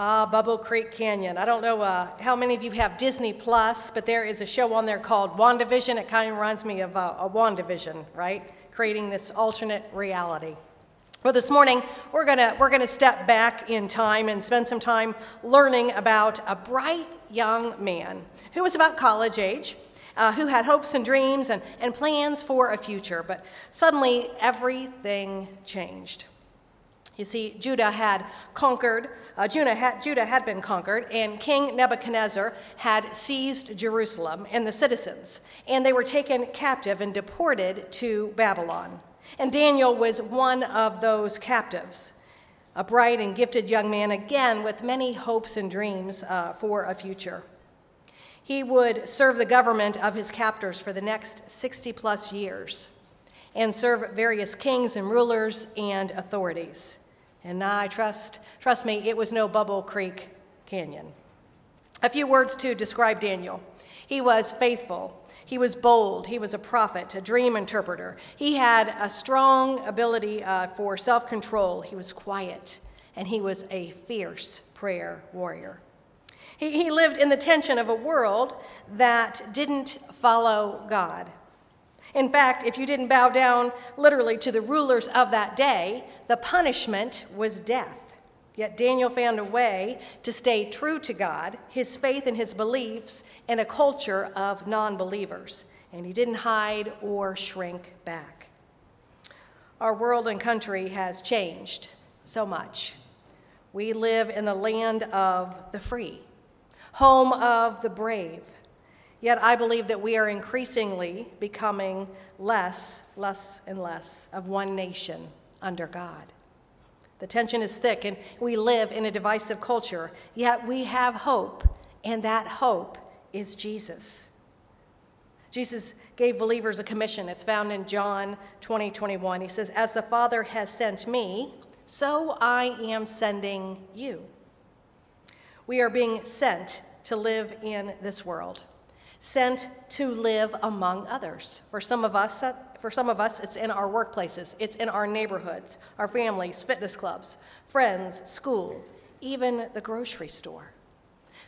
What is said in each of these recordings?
Ah, Bubble Creek Canyon. I don't know uh, how many of you have Disney Plus, but there is a show on there called WandaVision. It kind of reminds me of uh, a WandaVision, right? Creating this alternate reality. Well, this morning we're gonna we're gonna step back in time and spend some time learning about a bright young man who was about college age, uh, who had hopes and dreams and, and plans for a future, but suddenly everything changed. You see, Judah had conquered, uh, Judah, had, Judah had been conquered, and King Nebuchadnezzar had seized Jerusalem and the citizens, and they were taken captive and deported to Babylon. And Daniel was one of those captives, a bright and gifted young man, again with many hopes and dreams uh, for a future. He would serve the government of his captors for the next 60 plus years and serve various kings and rulers and authorities. And I trust, trust me, it was no Bubble Creek Canyon. A few words to describe Daniel. He was faithful. He was bold. He was a prophet, a dream interpreter. He had a strong ability uh, for self control. He was quiet, and he was a fierce prayer warrior. He, he lived in the tension of a world that didn't follow God. In fact, if you didn't bow down literally to the rulers of that day, the punishment was death. Yet Daniel found a way to stay true to God, his faith and his beliefs in a culture of non believers. And he didn't hide or shrink back. Our world and country has changed so much. We live in the land of the free, home of the brave, Yet I believe that we are increasingly becoming less, less, and less of one nation under God. The tension is thick, and we live in a divisive culture, yet we have hope, and that hope is Jesus. Jesus gave believers a commission. It's found in John 20, 21. He says, As the Father has sent me, so I am sending you. We are being sent to live in this world sent to live among others. For some of us, uh, for some of us, it's in our workplaces, it's in our neighborhoods, our families, fitness clubs, friends, school, even the grocery store.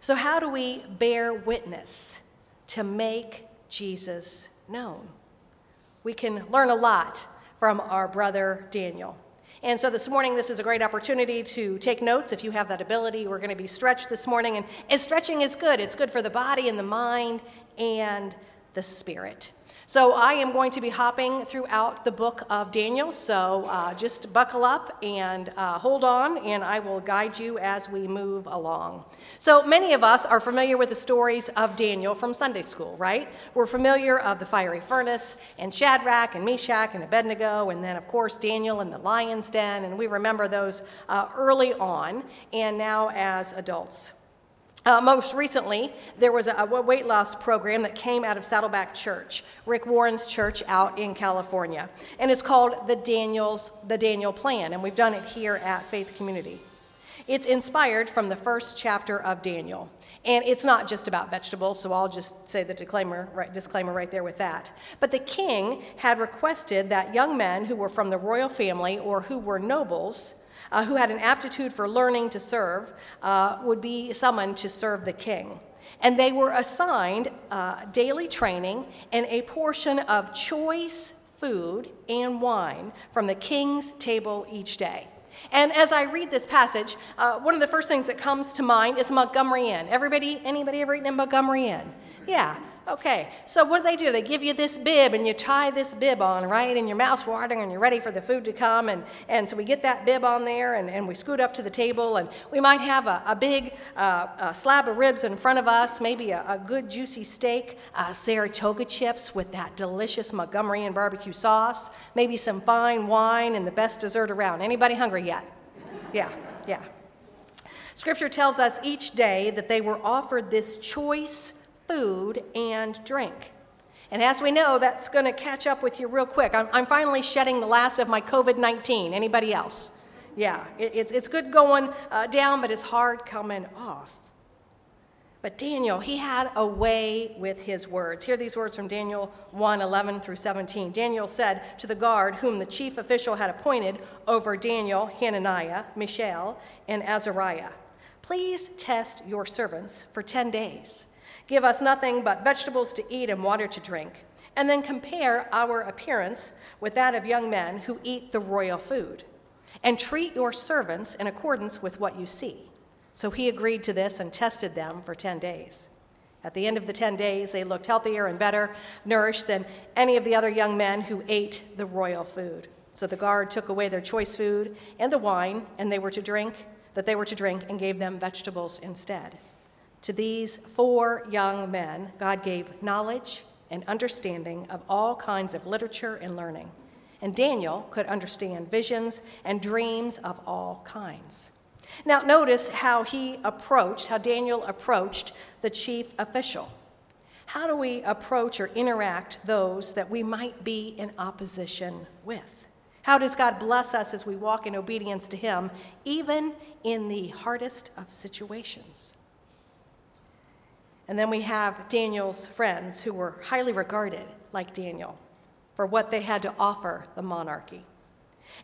So, how do we bear witness to make Jesus known? We can learn a lot from our brother Daniel. And so this morning, this is a great opportunity to take notes if you have that ability. We're going to be stretched this morning, and, stretching is good. It's good for the body and the mind and the spirit. So I am going to be hopping throughout the book of Daniel. So uh, just buckle up and uh, hold on, and I will guide you as we move along. So many of us are familiar with the stories of Daniel from Sunday school, right? We're familiar of the fiery furnace and Shadrach and Meshach and Abednego, and then of course Daniel and the lion's den, and we remember those uh, early on and now as adults. Uh, most recently, there was a, a, weight loss program that came out of Saddleback Church, Rick Warren's church out in California, and it's called the Daniel's the Daniel Plan, and we've done it here at Faith Community. It's inspired from the first chapter of Daniel, and it's not just about vegetables, so I'll just say the disclaimer right, disclaimer right there with that. But the king had requested that young men who were from the royal family or who were nobles uh, who had an aptitude for learning to serve uh, would be summoned to serve the king. And they were assigned uh, daily training and a portion of choice food and wine from the king's table each day. And as I read this passage, uh, one of the first things that comes to mind is Montgomery Inn. Everybody, anybody ever eaten in Montgomery Inn? Yeah, Okay, so what do they do? They give you this bib and you tie this bib on, right? And your mouth's watering and you're ready for the food to come. And, and so we get that bib on there and, and we scoot up to the table and we might have a, a big uh, a slab of ribs in front of us, maybe a, a good juicy steak, uh, Saratoga chips with that delicious Montgomery Inn barbecue sauce, maybe some fine wine and the best dessert around. Anybody hungry yet? Yeah, yeah. Scripture tells us each day that they were offered this choice food and drink. And as we know, that's going to catch up with you real quick. I'm, I'm finally shedding the last of my COVID 19. Anybody else? Yeah, it, it's, it's good going uh, down, but it's hard coming off. But Daniel, he had a way with his words. Hear these words from Daniel 1 11 through 17. Daniel said to the guard, whom the chief official had appointed over Daniel, Hananiah, Mishael, and Azariah Please test your servants for 10 days. Give us nothing but vegetables to eat and water to drink, and then compare our appearance with that of young men who eat the royal food. And treat your servants in accordance with what you see. So he agreed to this and tested them for 10 days. At the end of the 10 days, they looked healthier and better nourished than any of the other young men who ate the royal food. So the guard took away their choice food and the wine, and they were to drink that they were to drink and gave them vegetables instead. To these four young men, God gave knowledge and understanding of all kinds of literature and learning. And Daniel could understand visions and dreams of all kinds. Now, notice how he approached, how Daniel approached the chief official. How do we approach or interact those that we might be in opposition with? How does God bless us as we walk in obedience to Him, even in the hardest of situations? And then we have Daniel's friends who were highly regarded, like Daniel, for what they had to offer the monarchy.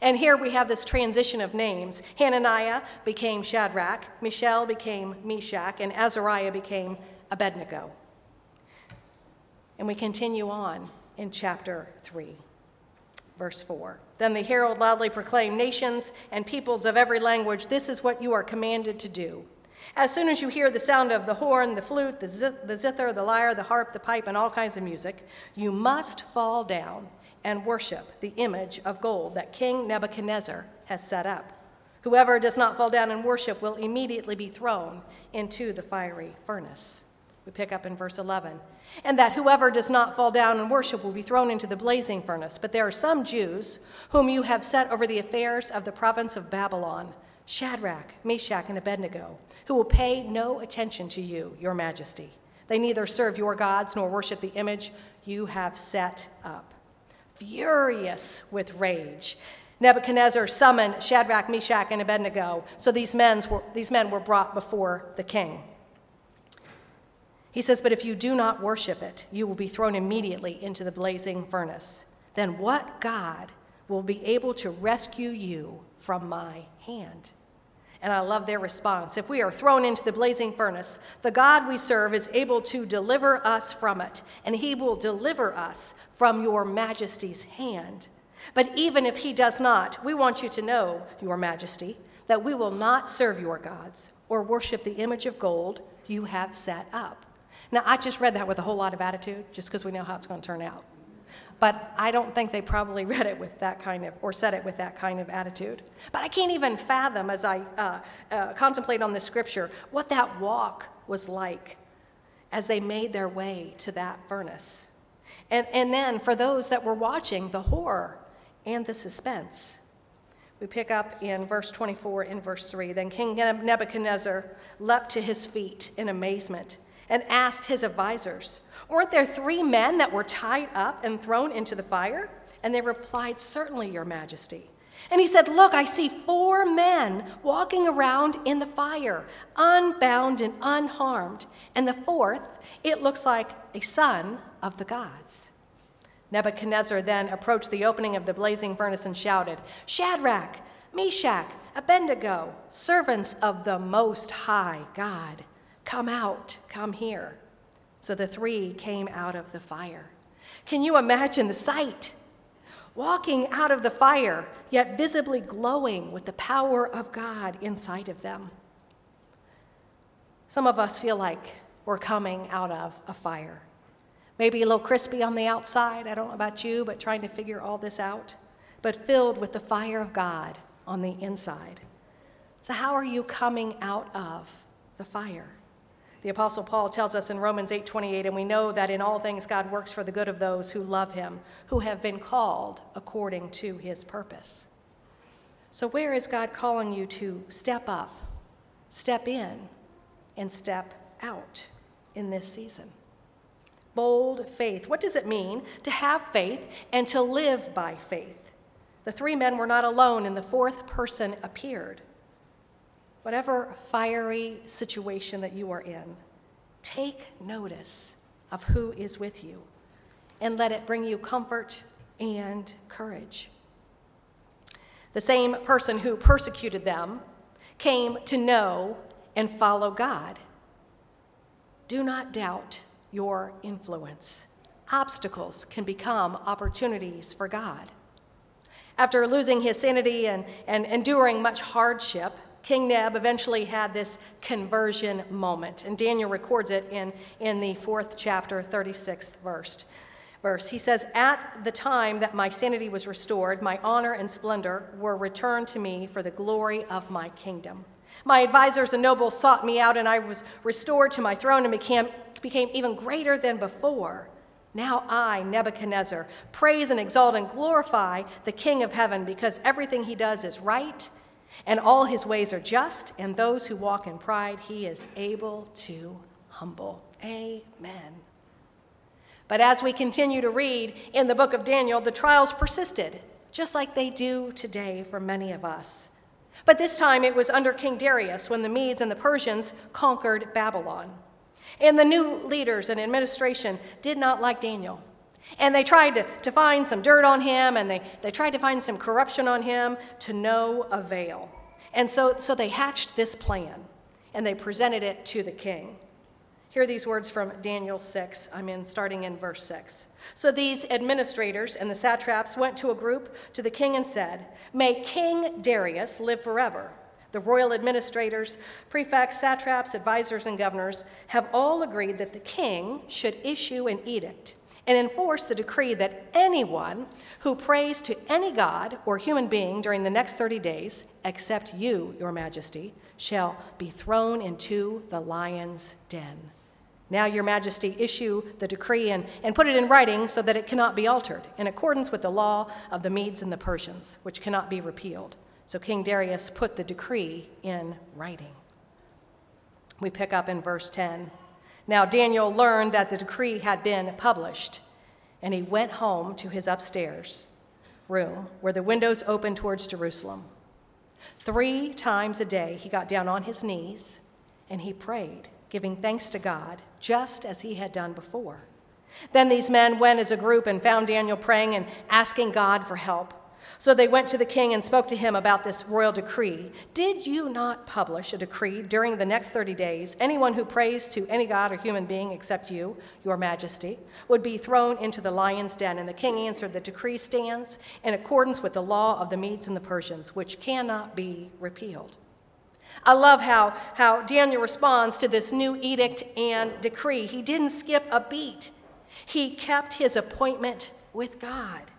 And here we have this transition of names. Hananiah became Shadrach, Mishael became Meshach, and Azariah became Abednego. And we continue on in chapter 3, verse 4. Then the herald loudly proclaimed, Nations and peoples of every language, this is what you are commanded to do. As soon as you hear the sound of the horn, the flute, the, zither, the lyre, the harp, the pipe, and all kinds of music, you must fall down and worship the image of gold that King Nebuchadnezzar has set up. Whoever does not fall down and worship will immediately be thrown into the fiery furnace. We pick up in verse 11. And that whoever does not fall down and worship will be thrown into the blazing furnace. But there are some Jews whom you have set over the affairs of the province of Babylon Shadrach, Meshach, and Abednego, who will pay no attention to you, your majesty. They neither serve your gods nor worship the image you have set up. Furious with rage, Nebuchadnezzar summoned Shadrach, Meshach, and Abednego. So these men were, these men were brought before the king. He says, But if you do not worship it, you will be thrown immediately into the blazing furnace. Then what God will be able to rescue you from my hand? And I love their response. If we are thrown into the blazing furnace, the God we serve is able to deliver us from it, and he will deliver us from your majesty's hand. But even if he does not, we want you to know, your majesty, that we will not serve your gods or worship the image of gold you have set up. Now, I just read that with a whole lot of attitude, just because we know how it's going to turn out. But I don't think they probably read it with that kind of, or said it with that kind of attitude. But I can't even fathom, as I uh, uh, contemplate on this scripture, what that walk was like as they made their way to that furnace. And, and then for those that were watching, the horror and the suspense. We pick up in verse 24 in verse 3. Then King Nebuchadnezzar leapt to his feet in amazement and asked his advisors, Weren't there three men that were tied up and thrown into the fire? And they replied, Certainly, Your Majesty. And he said, Look, I see four men walking around in the fire, unbound and unharmed. And the fourth, it looks like a son of the gods. Nebuchadnezzar then approached the opening of the blazing furnace and shouted, Shadrach, Meshach, Abednego, servants of the Most High God. Come out, come here. So the three came out of the fire. Can you imagine the sight? Walking out of the fire, yet visibly glowing with the power of God inside of them. Some of us feel like we're coming out of a fire. Maybe a little crispy on the outside, I don't know about you, but trying to figure all this out, but filled with the fire of God on the inside. So, how are you coming out of the fire? The apostle Paul tells us in Romans 8:28 and we know that in all things God works for the good of those who love him, who have been called according to his purpose. So where is God calling you to step up, step in, and step out in this season? Bold faith. What does it mean to have faith and to live by faith? The three men were not alone, and the fourth person appeared. Whatever fiery situation that you are in, take notice of who is with you and let it bring you comfort and courage. The same person who persecuted them came to know and follow God. Do not doubt your influence. Obstacles can become opportunities for God. After losing his sanity and, and enduring much hardship, King Neb eventually had this conversion moment, and Daniel records it in, in the fourth chapter, 36th verse. verse. He says, At the time that my sanity was restored, my honor and splendor were returned to me for the glory of my kingdom. My advisors and nobles sought me out, and I was restored to my throne and became, became even greater than before. Now I, Nebuchadnezzar, praise and exalt and glorify the King of heaven because everything he does is right and all his ways are just, and those who walk in pride he is able to humble. Amen. But as we continue to read in the book of Daniel, the trials persisted, just like they do today for many of us. But this time it was under King Darius when the Medes and the Persians conquered Babylon. And the new leaders and administration did not like Daniel. And they tried to, to find some dirt on him and they, they tried to find some corruption on him to no avail. And so, so they hatched this plan and they presented it to the king. Hear these words from Daniel 6. I'm in starting in verse 6. So these administrators and the satraps went to a group to the king and said, May King Darius live forever. The royal administrators, prefects, satraps, advisors, and governors have all agreed that the king should issue an edict and enforce the decree that anyone who prays to any god or human being during the next 30 days, except you, your majesty, shall be thrown into the lion's den. Now, your majesty, issue the decree and, and put it in writing so that it cannot be altered, in accordance with the law of the Medes and the Persians, which cannot be repealed. So King Darius put the decree in writing. We pick up in verse 10. Now Daniel learned that the decree had been published, and he went home to his upstairs room where the windows opened towards Jerusalem. Three times a day he got down on his knees and he prayed, giving thanks to God, just as he had done before. Then these men went as a group and found Daniel praying and asking God for help. So they went to the king and spoke to him about this royal decree. Did you not publish a decree during the next 30 days? Anyone who prays to any god or human being except you, your majesty, would be thrown into the lion's den. And the king answered, The decree stands in accordance with the law of the Medes and the Persians, which cannot be repealed. I love how, how Daniel responds to this new edict and decree. He didn't skip a beat, he kept his appointment with God.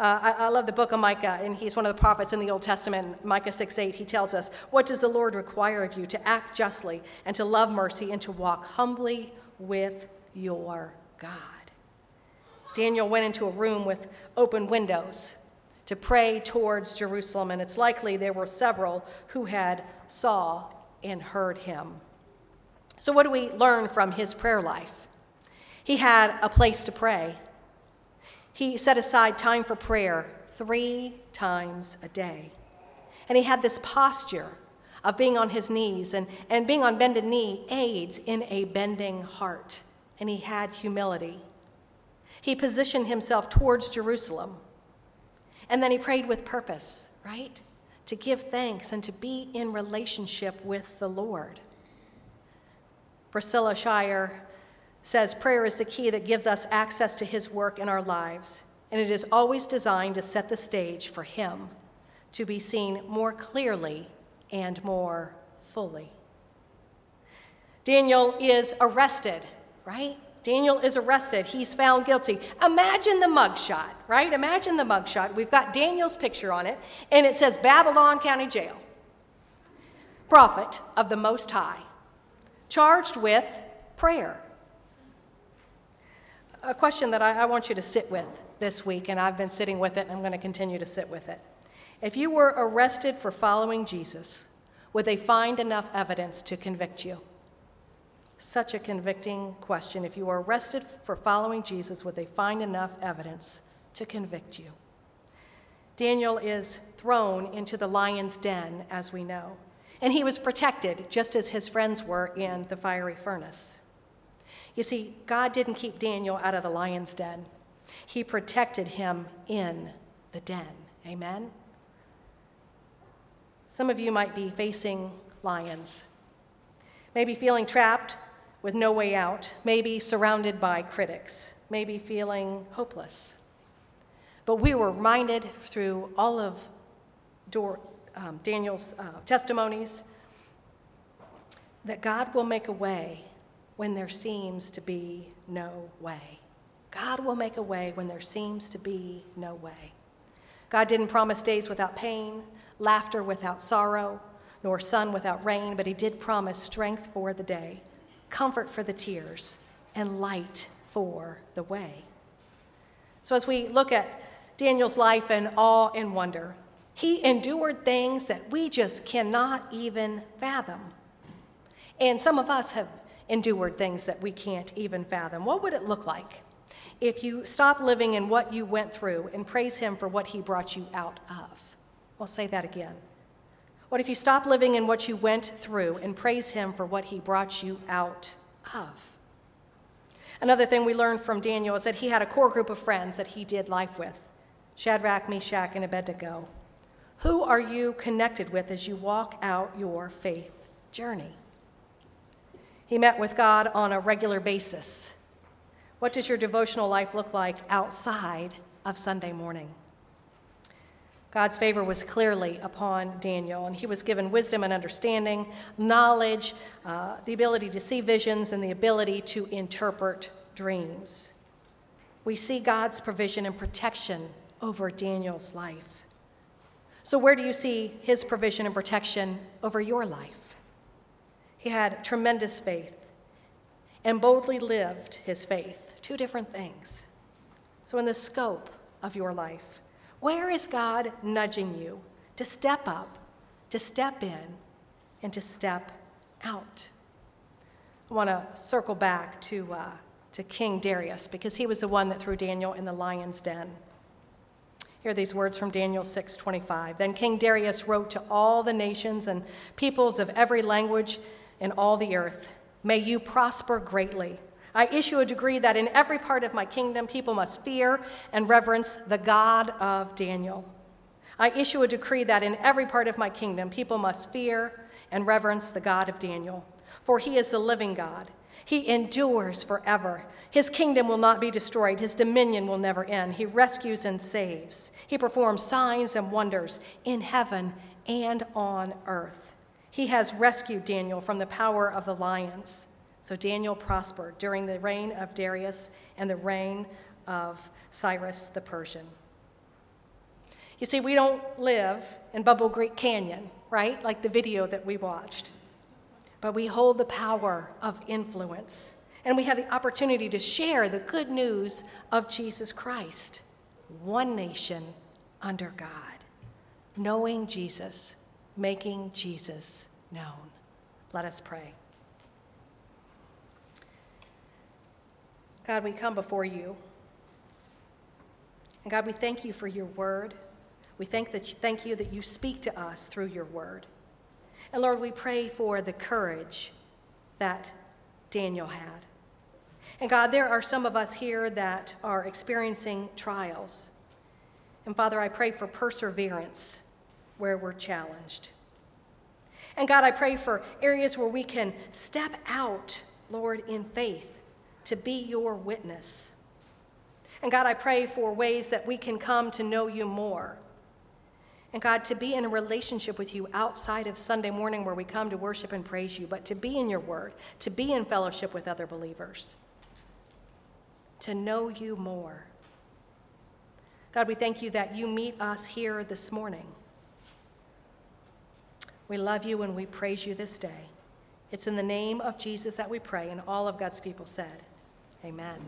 Uh, I, I, love the book of Micah, and he's one of the prophets in the Old Testament. Micah 6 8, he tells us, What does the Lord require of you? To act justly, and to love mercy, and to walk humbly with your God. Daniel went into a room with open windows to pray towards Jerusalem, and it's likely there were several who had saw and heard him. So, what do we learn from his prayer life? He had a place to pray. He set aside time for prayer three times a day. And he had this posture of being on his knees, and, and being on bended knee aids in a bending heart. And he had humility. He positioned himself towards Jerusalem. And then he prayed with purpose, right? To give thanks and to be in relationship with the Lord. Priscilla Shirer says prayer is the key that gives us access to his work in our lives, and it is always designed to set the stage for him to be seen more clearly and more fully. Daniel is arrested, right? Daniel is arrested. He's found guilty. Imagine the mugshot, right? Imagine the mugshot. We've got Daniel's picture on it, and it says Babylon County Jail. Prophet of the Most High, charged with prayer a question that I, I want you to sit with this week, and I've been sitting with it, and I'm going to continue to sit with it. If you were arrested for following Jesus, would they find enough evidence to convict you? Such a convicting question. If you were arrested for following Jesus, would they find enough evidence to convict you? Daniel is thrown into the lion's den, as we know, and he was protected just as his friends were in the fiery furnace. You see, God didn't keep Daniel out of the lion's den, He protected him in the den. Amen? Some of you might be facing lions maybe feeling trapped with no way out, maybe surrounded by critics, maybe feeling hopeless. But we were reminded through all of Dor- um, Daniel's uh, testimonies that God will make a way when there seems to be no way. God will make a way when there seems to be no way. God didn't promise days without pain, laughter without sorrow, nor sun without rain, but He did promise strength for the day, comfort for the tears, and light for the way. So, as we look at Daniel's life in awe and wonder, he endured things that we just cannot even fathom. And some of us have endured things that we can't even fathom. What would it look like if you stop living in what you went through and praise Him for what He brought you out of? I'll say that again. What if you stop living in what you went through and praise Him for what He brought you out of? Another thing we learned from Daniel is that he had a core group of friends that he did life with Shadrach, Meshach, and Abednego. Who are you connected with as you walk out your faith journey? He met with God on a regular basis. What does your devotional life look like outside of Sunday morning? God's favor was clearly upon Daniel, and he was given wisdom and understanding, knowledge, uh, the ability to see visions, and the ability to interpret dreams. We see God's provision and protection over Daniel's life. So, where do you see his provision and protection over your life? He had tremendous faith and boldly lived his faith. Two different things. So, in the scope of your life, where is God nudging you to step up, to step in, and to step out? I want to circle back to, uh, to King Darius because he was the one that threw Daniel in the lion's den. Hear these words from Daniel 6:25. Then King Darius wrote to all the nations and peoples of every language in all the earth, "May you prosper greatly. I issue a decree that in every part of my kingdom people must fear and reverence the God of Daniel. I issue a decree that in every part of my kingdom people must fear and reverence the God of Daniel, for he is the living God. He endures forever. His kingdom will not be destroyed, his dominion will never end. He rescues and saves. He performs signs and wonders in heaven and on earth. He has rescued Daniel from the power of the lions. So Daniel prospered during the reign of Darius and the reign of Cyrus the Persian. You see, we don't live in Bubble Creek Canyon, right? Like the video that we watched. But we hold the power of influence and we have the opportunity to share the good news of Jesus Christ. One nation under God, knowing Jesus, making Jesus known. Let us pray. God, we come before you. And God, we thank you for your word. We thank, that, thank you that you speak to us through your word. And Lord, we pray for the courage that Daniel had. And God, there are some of us here that are experiencing trials. And Father, I pray for perseverance where we're challenged. And God, I pray for areas where we can step out, Lord, in faith to be your witness. And God, I pray for ways that we can come to know you more. And God, to be in a relationship with you outside of Sunday morning where we come to worship and praise you, but to be in your word, to be in fellowship with other believers to know you more. God, we thank you that you meet us here this morning. We love you and we praise you this day. It's in the name of Jesus that we pray, and all of God's people said, Amen.